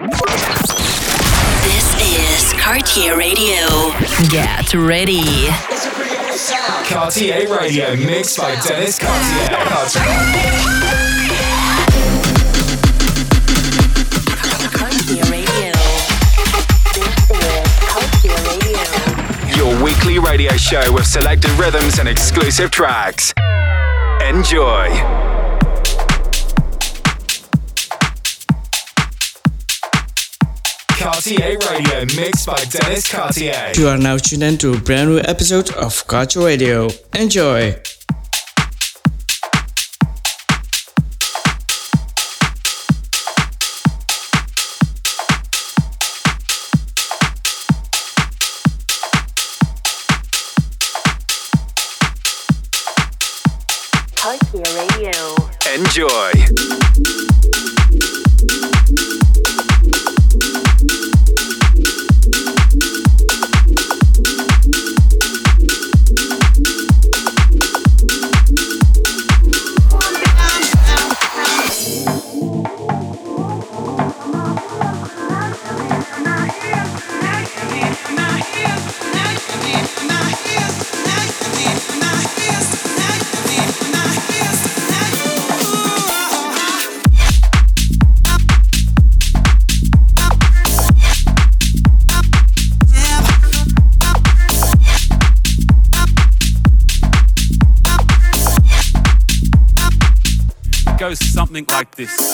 This is Cartier Radio. Get ready. Cartier Radio mixed by Dennis Cartier. Cartier Radio. This is Cartier Radio. Your weekly radio show with selected rhythms and exclusive tracks. Enjoy. Cartier Radio mixed by Dennis Cartier. You are now tuned in to a brand new episode of Cartier Radio. Enjoy! Cartier Radio. Enjoy. Like this.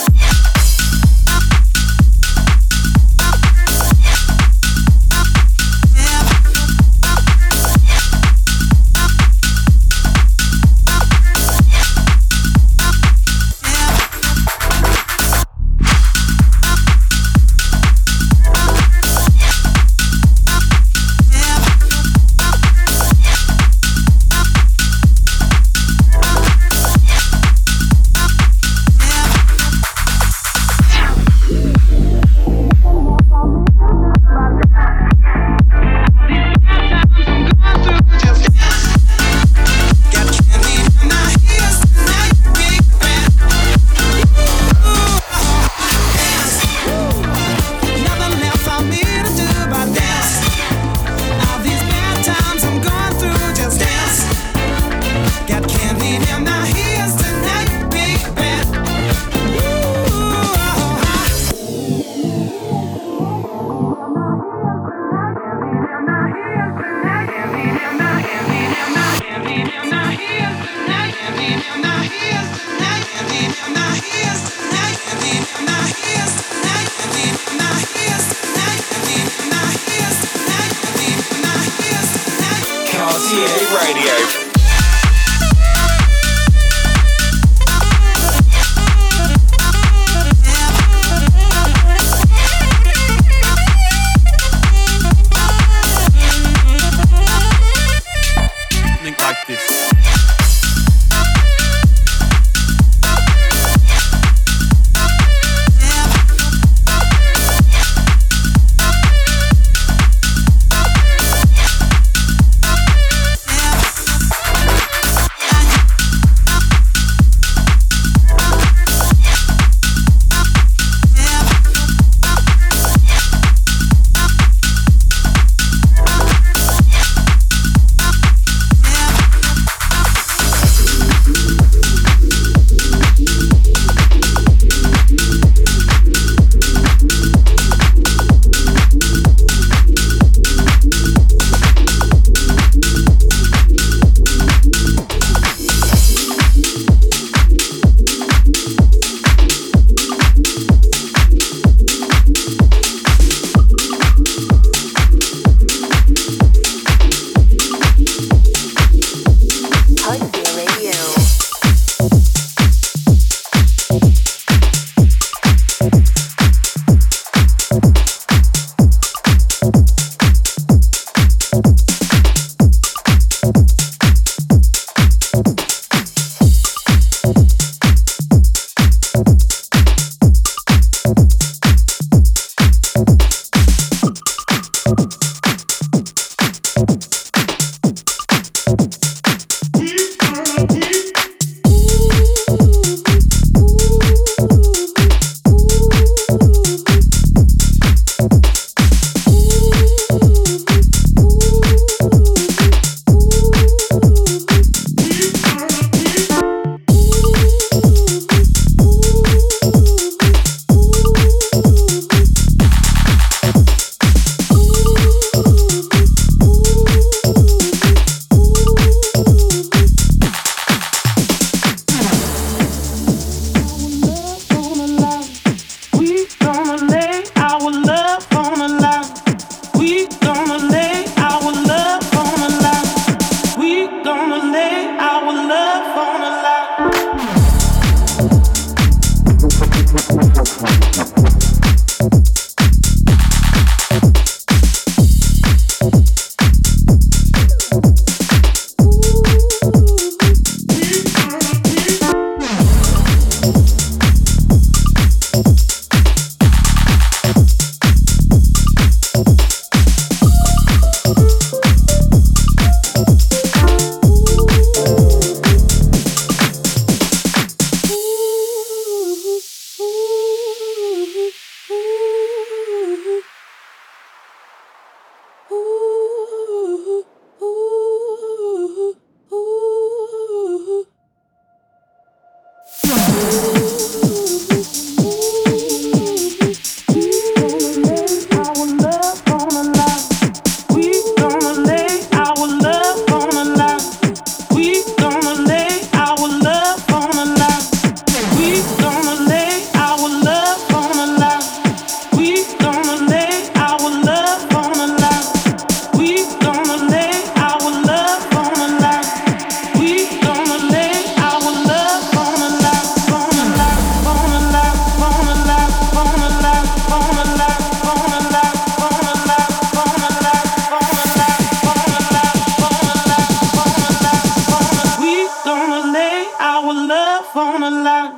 love on the line.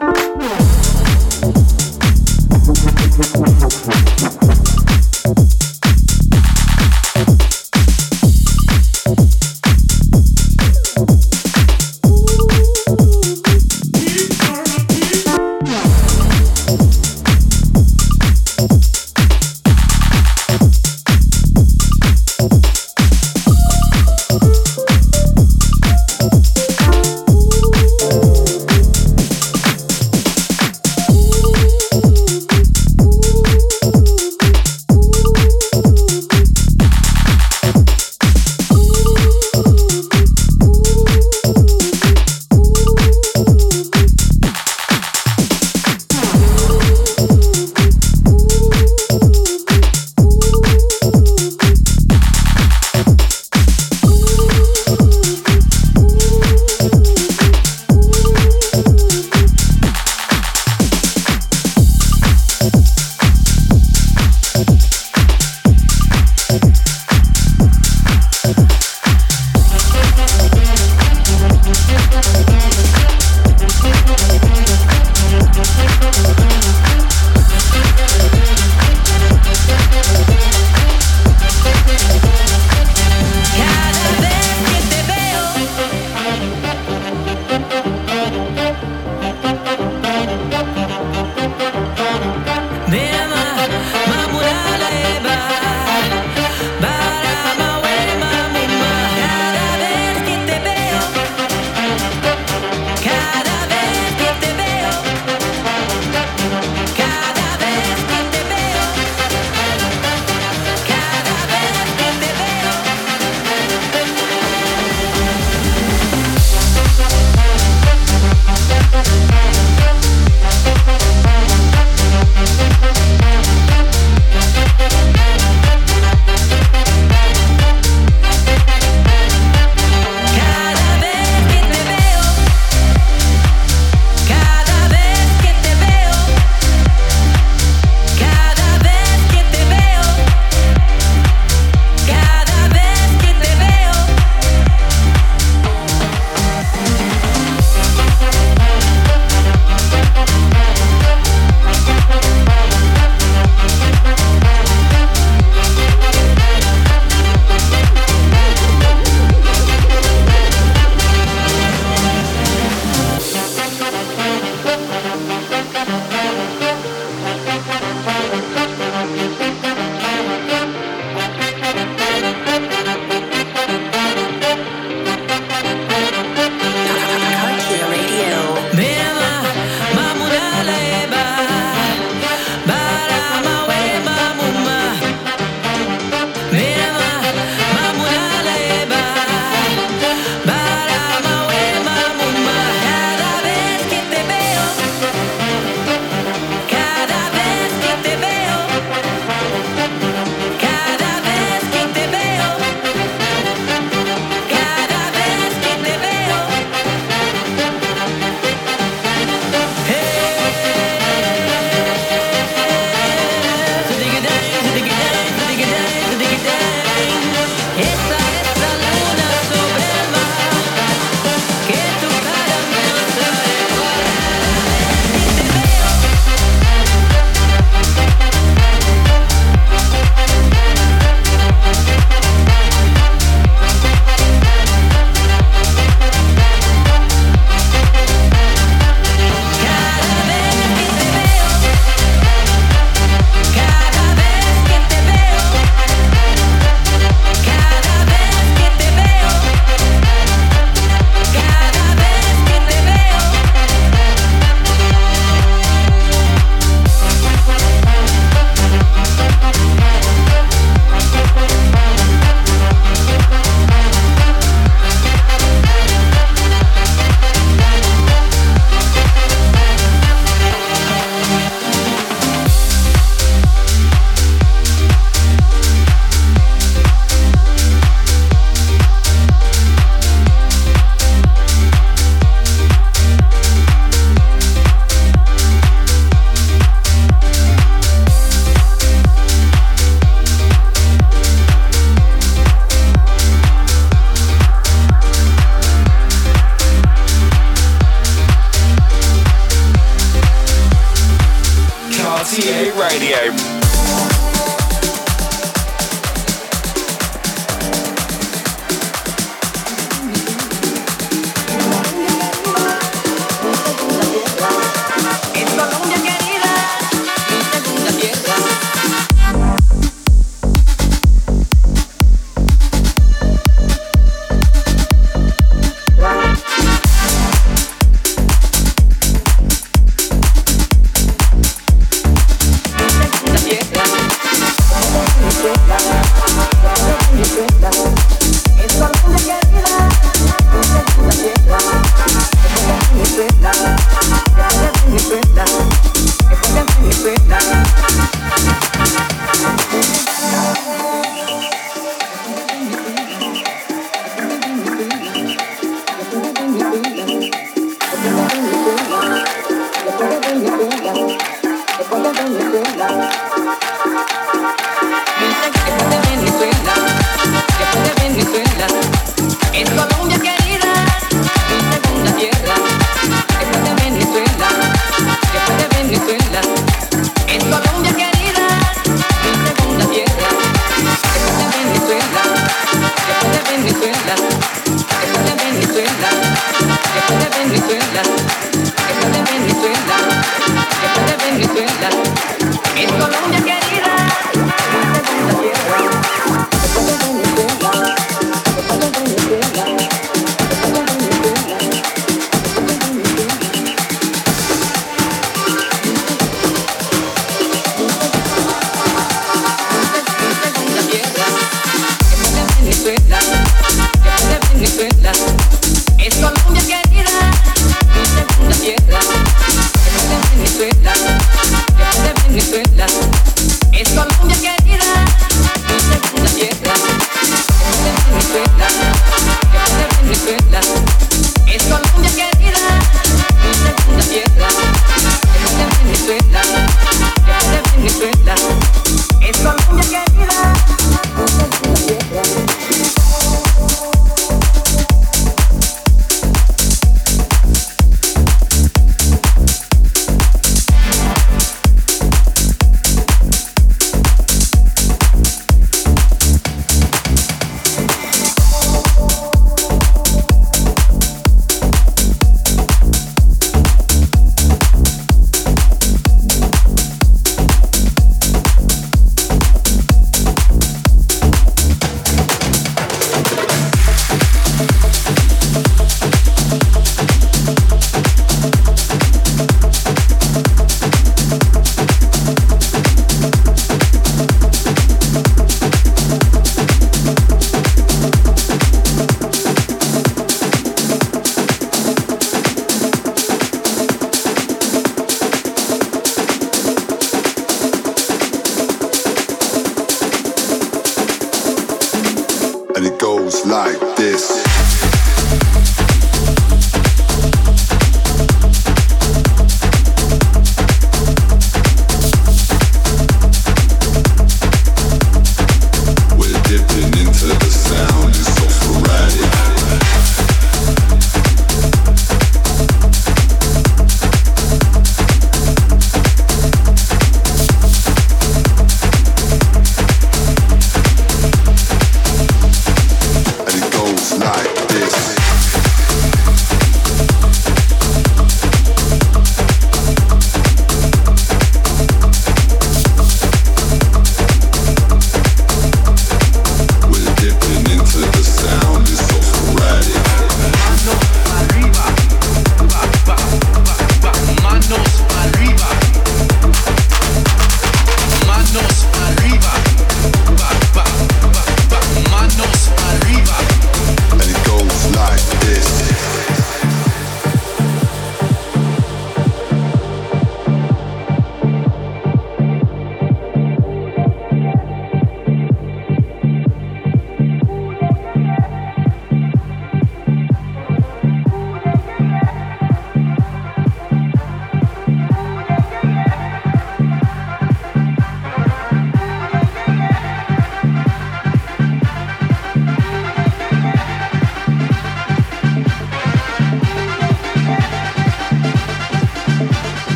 Like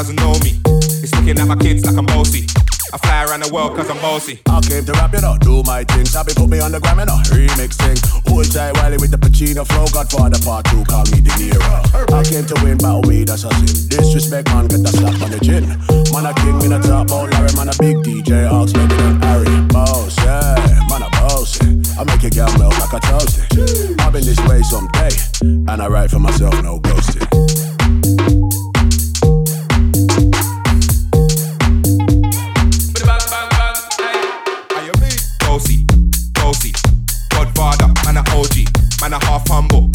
doesn't know me. It's looking at my kids like I'm bossy. I fly around the world cause I'm bossy. I came to rap, you know, do my thing. Sabi put me on the gram, you know, remix thing. Hold tight Wiley with the Pacino flow. Godfather part two, call me De Niro. I came to win, battle me, that's a sin. Disrespect, man, get a slap on the chin. Man, a king, in a top, oh Larry, man, a big DJ, Ox, maybe than Harry. Boss, yeah, man, a boss. I make a girl melt like a toasty. I've been this way someday, and I write for myself, no ghosting.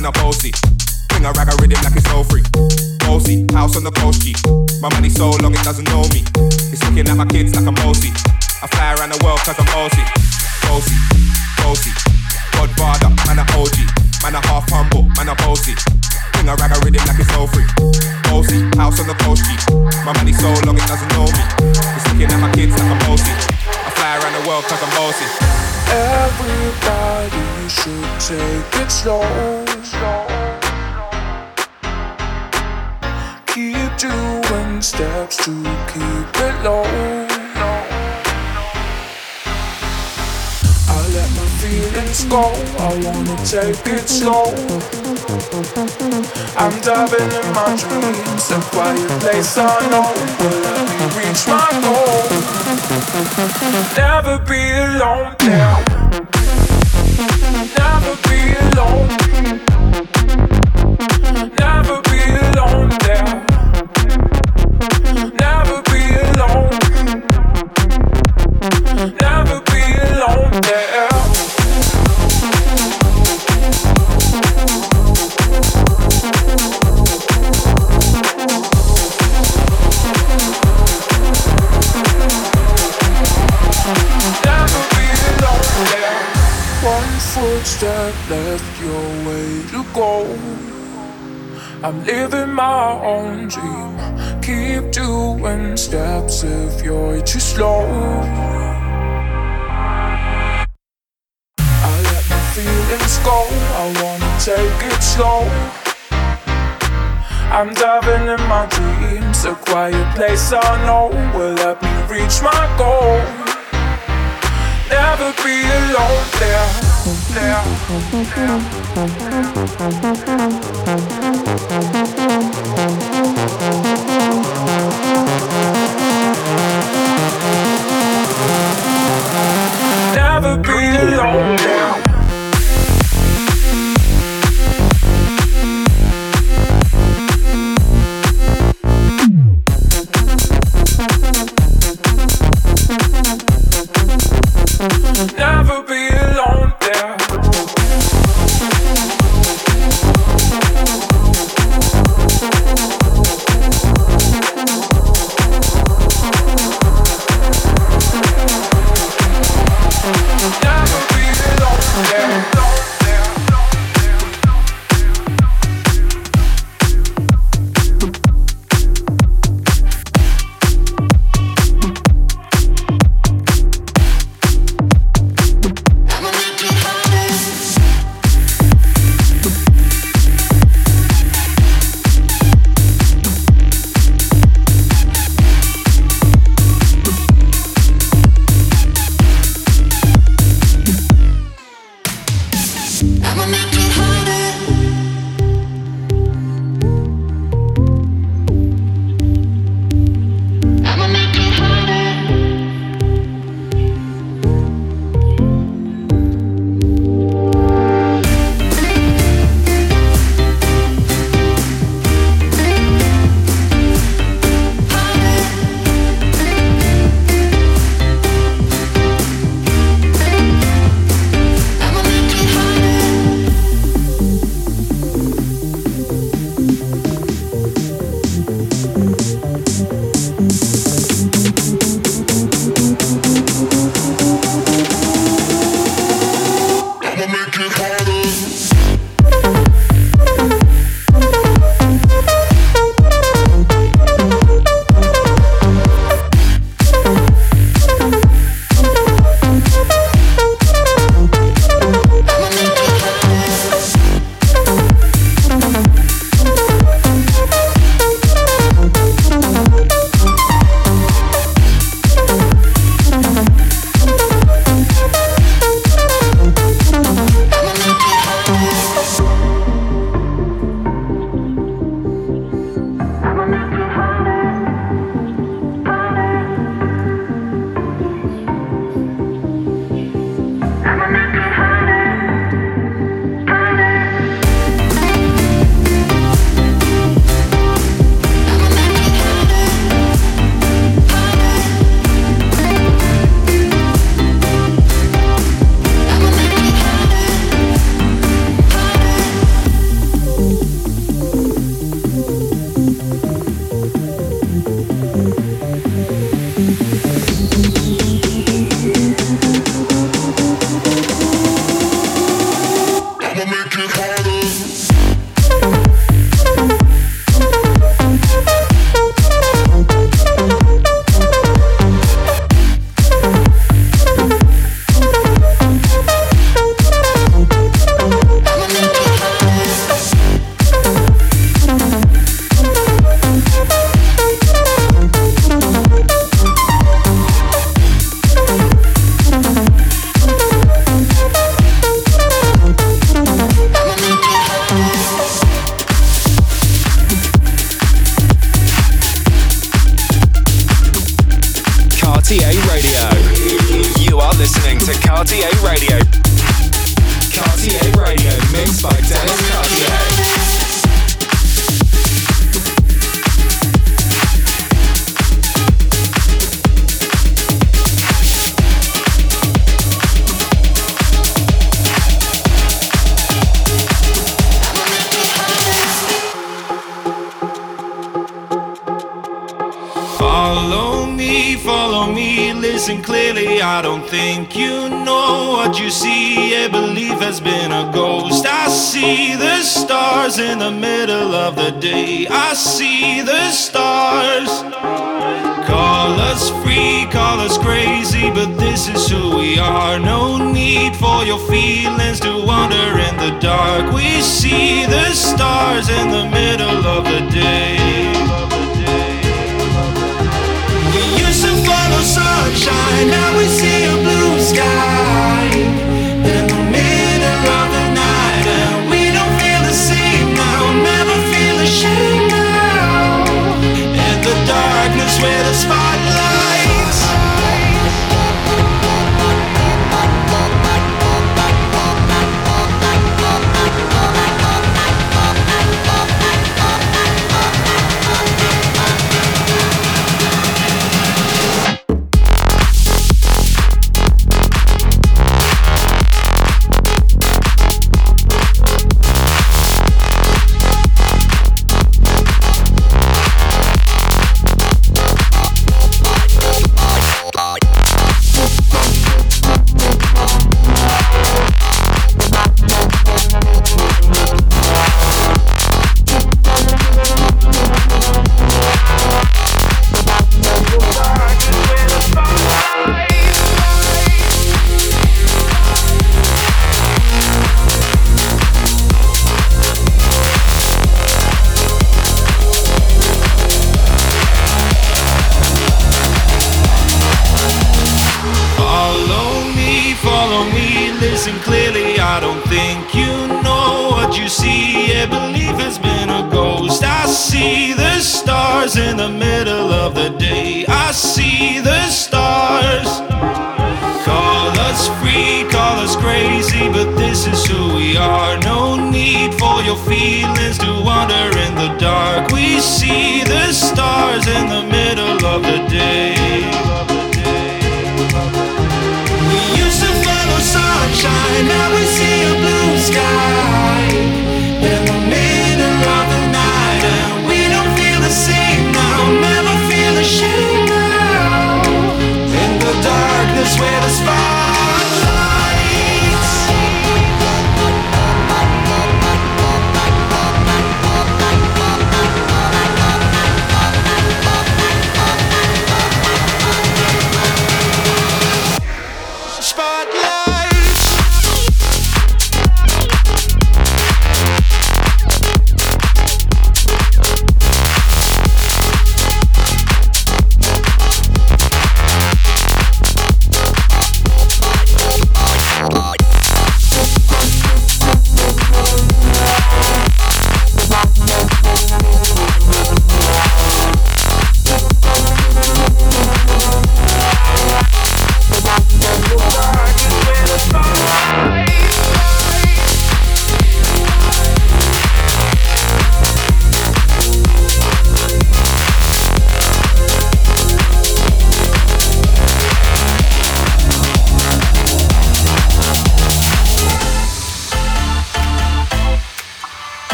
Man a bossy. King a rag a rhythm like it's so free. Bossy, house on the coast. My money so long it doesn't know me. It's looking at my kids like I'm. I fly around the world cause I'm bossy. Bossy, bossy. Godfather, man a OG. Man a half humble, man a bossy. King a rag a rhythm like it's so free. Bossy, house on the coast. My money so long it doesn't know me. It's looking at my kids like I'm. I fly around the world cause I'm bossy. Everybody should take it slow. Keep doing steps to keep it low. I let my feelings go. I wanna take it slow. I'm diving in my dreams, a quiet place I know will let me reach my goal. Never be alone now. Never be I'm living my own dream. Keep doing steps if you're too slow. I let my feelings go. I wanna take it slow. I'm diving in my dreams. A quiet place I know will help me reach my goal. Never be alone there. Never be alone there. Listen clearly. I don't think you know what you see. Yeah, belief has been a ghost. I see the stars in the middle of the day. I see the stars. Call us free, call us crazy, but this is who we are. No need for your feelings to wander in the dark. We see the stars in the middle of the day. Sunshine, now we see a blue sky.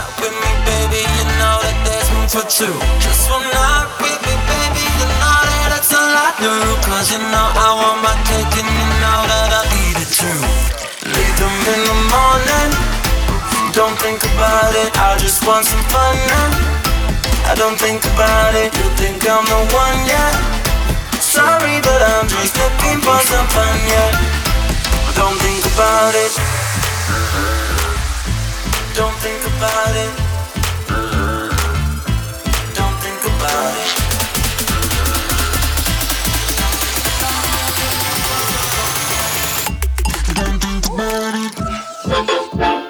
Shy with me, baby. You know that there's room for two. Just one night with me, baby. You know that it's a lot new. Cause you know I want my cake and you know that I'll eat it too. Leave them in the morning. Don't think about it. I just want some fun now. I don't think about it. You think I'm the one, yeah. Sorry, but I'm just looking for some fun, yeah. Don't think about it. Don't think about it. Don't think about it. Don't think about it.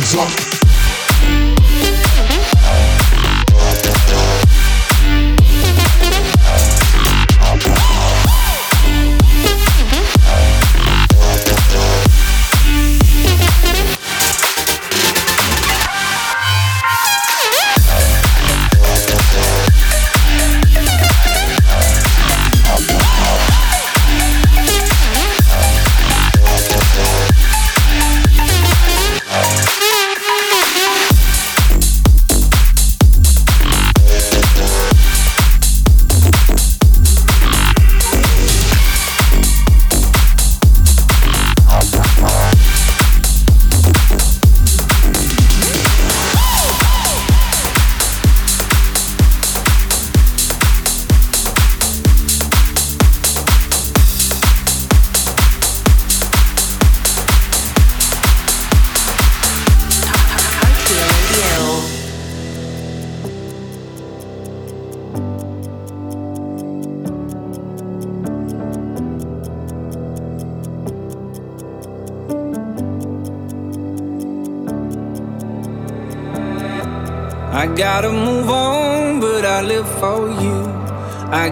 Hands up.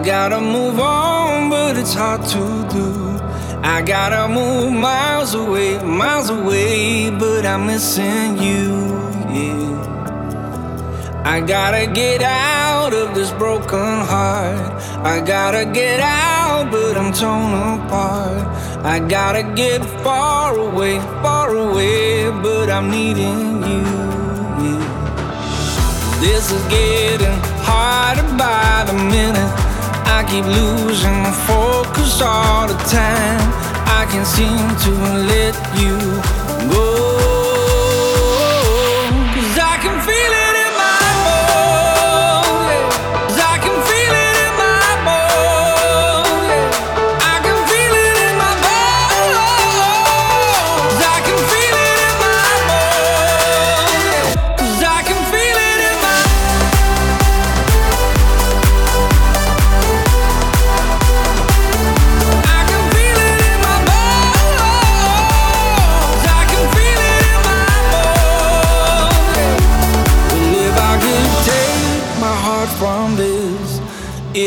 Gotta move on, but it's hard to do. I gotta move miles away, miles away, but I'm missing you, yeah. I gotta get out of this broken heart. I gotta get out, but I'm torn apart. I gotta get far away, far away, but I'm needing you, yeah. This is getting harder by the minute. I keep losing my focus all the time. I can't seem to let you go.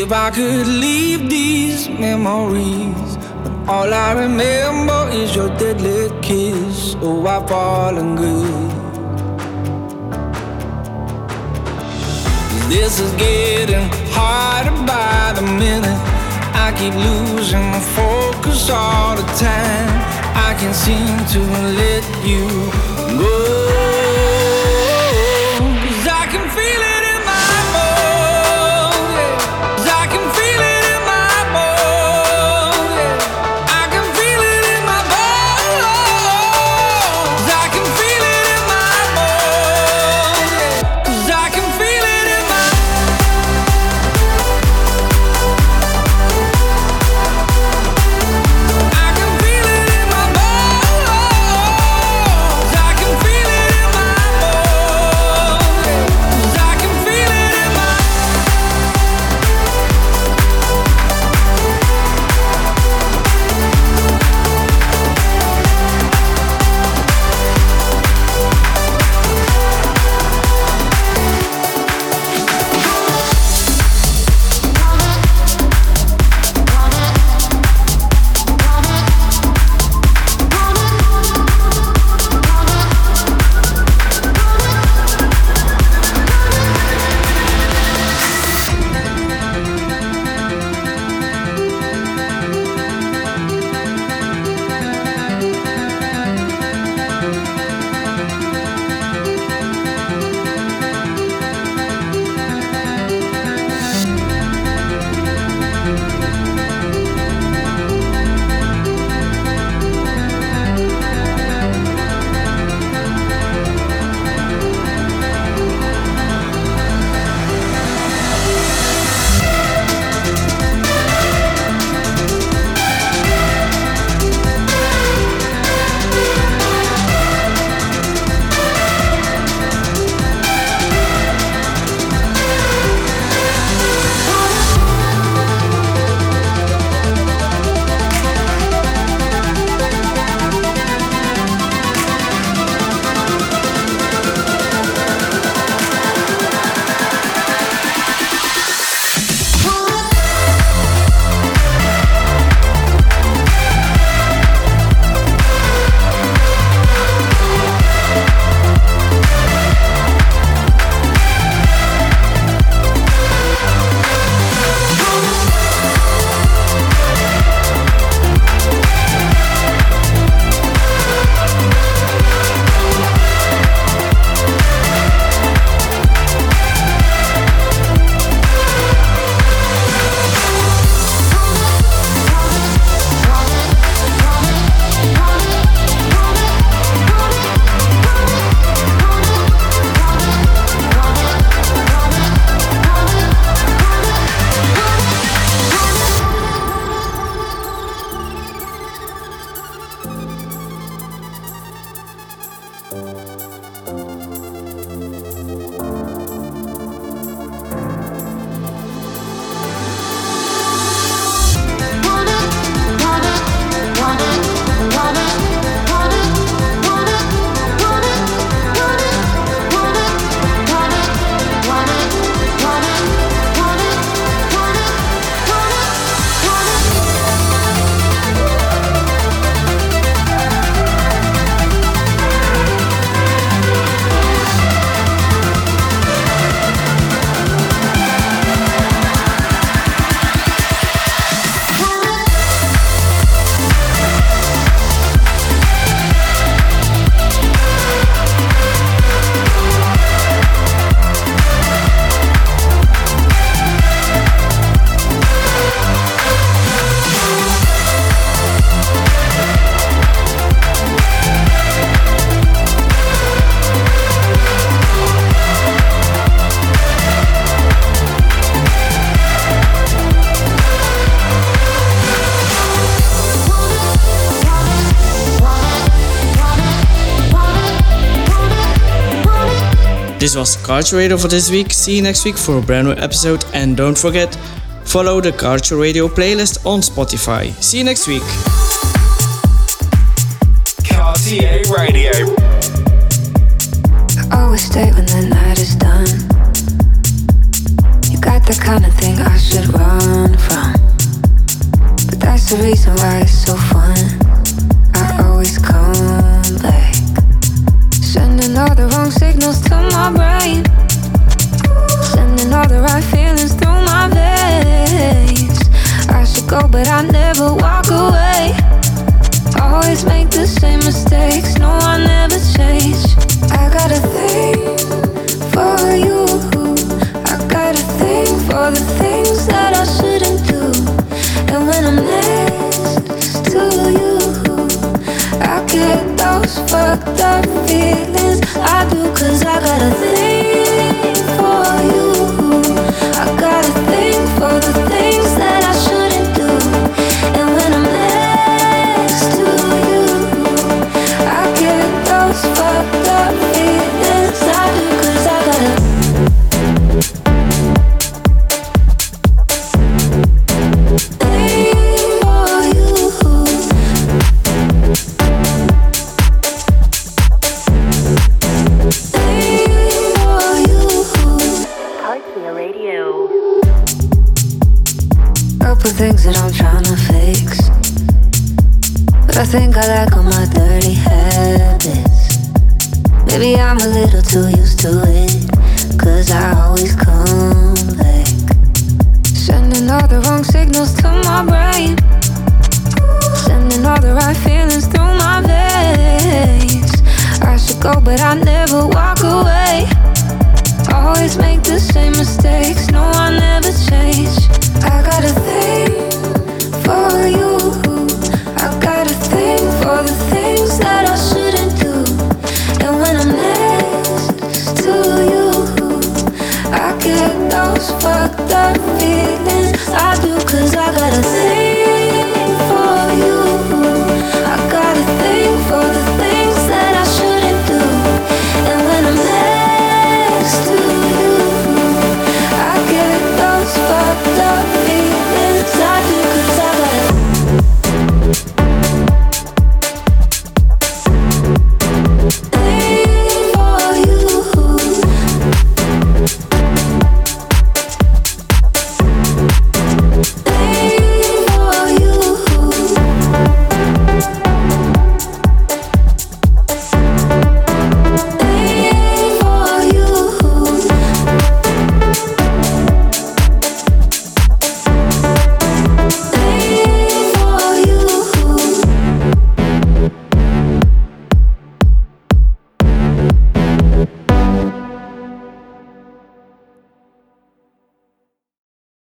If I could leave these memories, but all I remember is your deadly kiss. Oh, I've fallen good. This is getting harder by the minute. I keep losing my focus all the time. I can't seem to let you go. This was Culture Radio for this week. See you next week for a brand new episode. And don't forget, follow the Culture Radio playlist on Spotify. See you next week. Cartier Radio. Always stay when the night is done. You got the kind of thing I should run from. But that's the reason why it's so fun. All the wrong signals to my brain. Sending all the right feelings through my veins. I should go, but I never walk away. Always make the same mistakes. No, I never change. I got a thing for you. I got a thing for the things that I shouldn't do. And when I'm next to you, I get those fucked up feelings. I do, cause I got a thing for you. I got a thing for the Couple things that I'm trying to fix. But I think I like all my dirty habits. Maybe I'm a little too used to it. Cause I always come back. Sending all the wrong signals to my brain. Sending all the right feelings through my veins. I should go, but I never walk away. Always make the same mistakes. No, I never change. I got a thing for you. I got a thing for the things that I shouldn't do. And when I'm next to you, I get those fucked up feelings. I do, cause I got a thing.